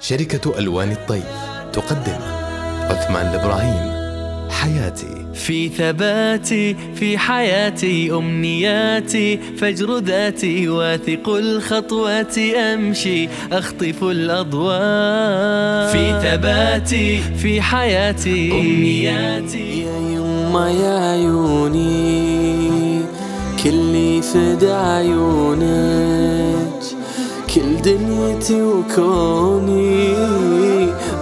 شركة ألوان الطيف تقدم عثمان الإبراهيم حياتي. في ثباتي في حياتي أمنياتي فجر ذاتي واثق الخطوات أمشي أخطف الأضواء. في ثباتي في حياتي أمنياتي. يا يما يا عيوني كلي فدا عيونك دنيتي وكوني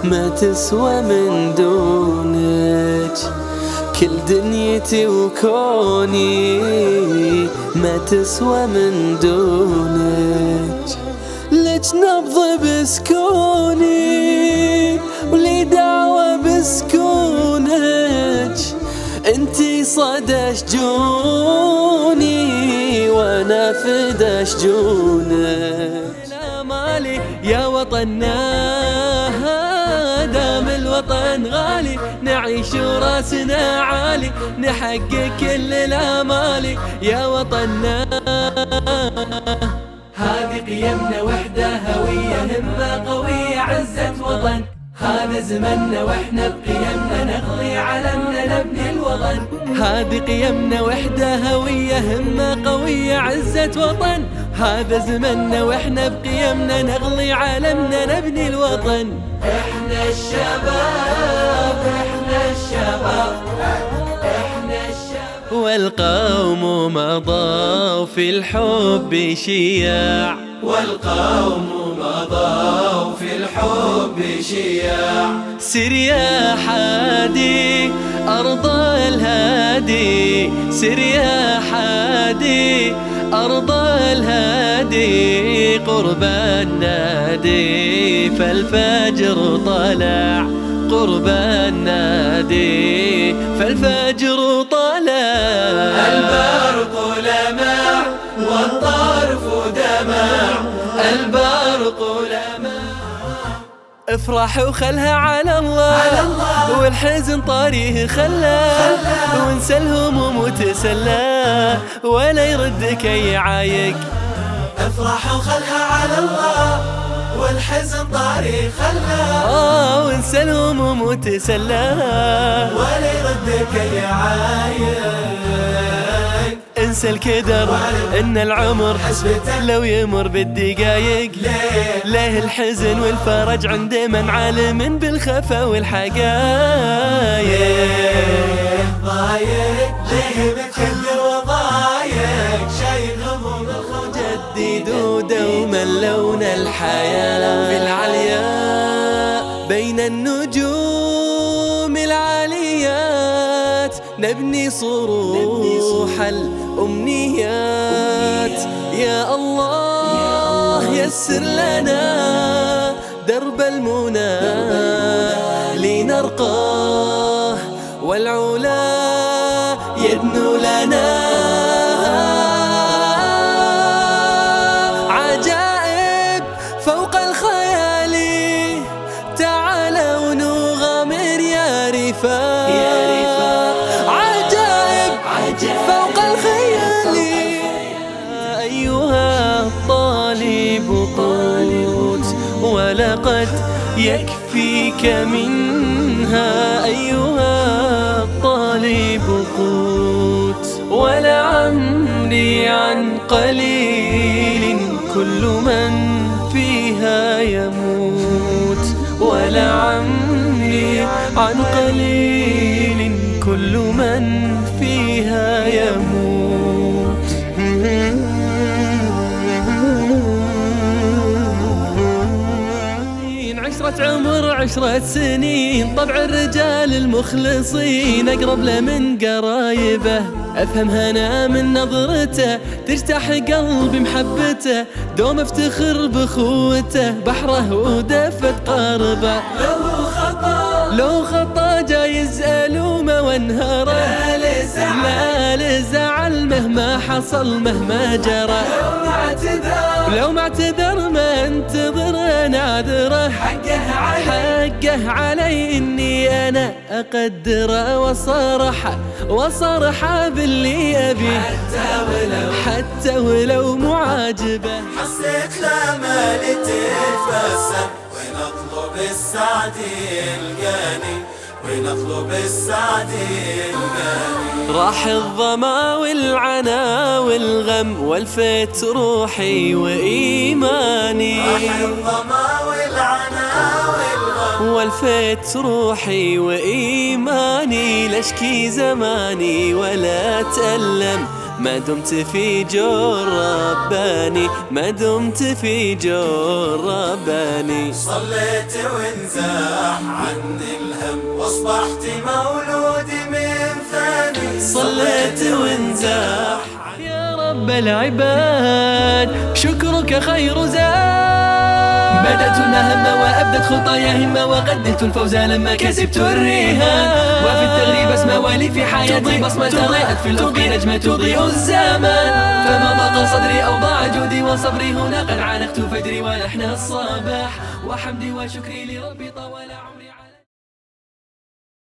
ما تسوى من دونك. كل دنيتي وكوني ما تسوى من دونك. لك نبض بسكوني ولي دعوة بسكونك؟ انتي صدى شجوني وأنا فدا شجونك وطننا دام الوطن غالي نعيش وراسنا عالي نحقق كل الأمالي. يا وطننا هذه قيمنا وحدة هوية همة قوية عزة وطن. هذا زمننا وإحنا بقيمنا نغلي علمنا نبني الوطن. هذه قيمنا وحدة هوية همة قوية عزة وطن. هذا زمننا وإحنا بقيمنا نغلي علمنا نبني الوطن. إحنا الشباب إحنا الشباب. إحنا الشباب. والقوم مضوا في الحب شياع. والقوم مضوا في الحب شياع. سر يا حادي أرض الهادي. سر يا حادي أرض الهادي قرب النادي فالفجر طلع. قرب النادي فالفجر طلع. البرق افرح وخلها على الله, على الله. والحزن طاريه خلى وانسى الهموم وتسلى. ولا يردك اي عايق افرح وخلها على الله. والحزن طاري خلها آه وانسى الهموم وتسلى. ولا يردك يا عايق انسى الكدر ان العمر لو يمر بالدقايق ليه الحزن والفرج عند من عالم بالخفا والحقايق ضايق ليه مكدر وضايق شايل هموم الخوج جددوا دوما لون الحياة في العلياء بين النجوم العاليات نبني صروح الأمنيات. يا الله يسر لنا درب المنى. لنرقاه والعلا يدنو لنا. ولقد يكفيك منها أيها الطالب قوت ولعمري عن قليل كل من فيها يموت ولعمري عن قليل كل من فيها يموت عشرة سنين طبع الرجال المخلصين. أقرب له من قرايبه أفهم هنا من نظرته. تجتاح قلبي محبته دوم افتخر بخوته. بحره ودفة قاربه. لو خطأ لو خطأ جايز ألومه وانهاره لا لزعل. مهما حصل مهما جرى. لو ما اعتذر لو ما اعتذر ما انتظر ناذره حقه علي حقه علي إني أنا أقدره. وصرح وصرح باللي أبي. حتى ولو حتى ولو معاجبه حسيت لا مالي تتبسم وين أطلب السعدي القاني ونطلب القاني راح الظما والعنا والغم والفت روحي وإيماني. راح الظما والعنا والغم والفت روحي وإيماني. لاشكي زماني ولا أتألم. ما دمت في جور رباني ما دمت في جور رباني. صليت وانزاح عني الهم واصبحت مولود من ثاني. صليت وانزاح. يا رب العباد شكرك خير زاد. بدأت النهم وأبدت خطايا همة وقدمت الفوز لما كسبت الرهان. وفي التغريب اسمى ولي في حياتي بصمة ضاءت في الأفق نجمة تضيء. الزمان. فما ضاق صدري أو ضاع جودي وصبري هنا قد عانقت فجري ونحن الصباح. وحمدي وشكري لربي طوال عمري.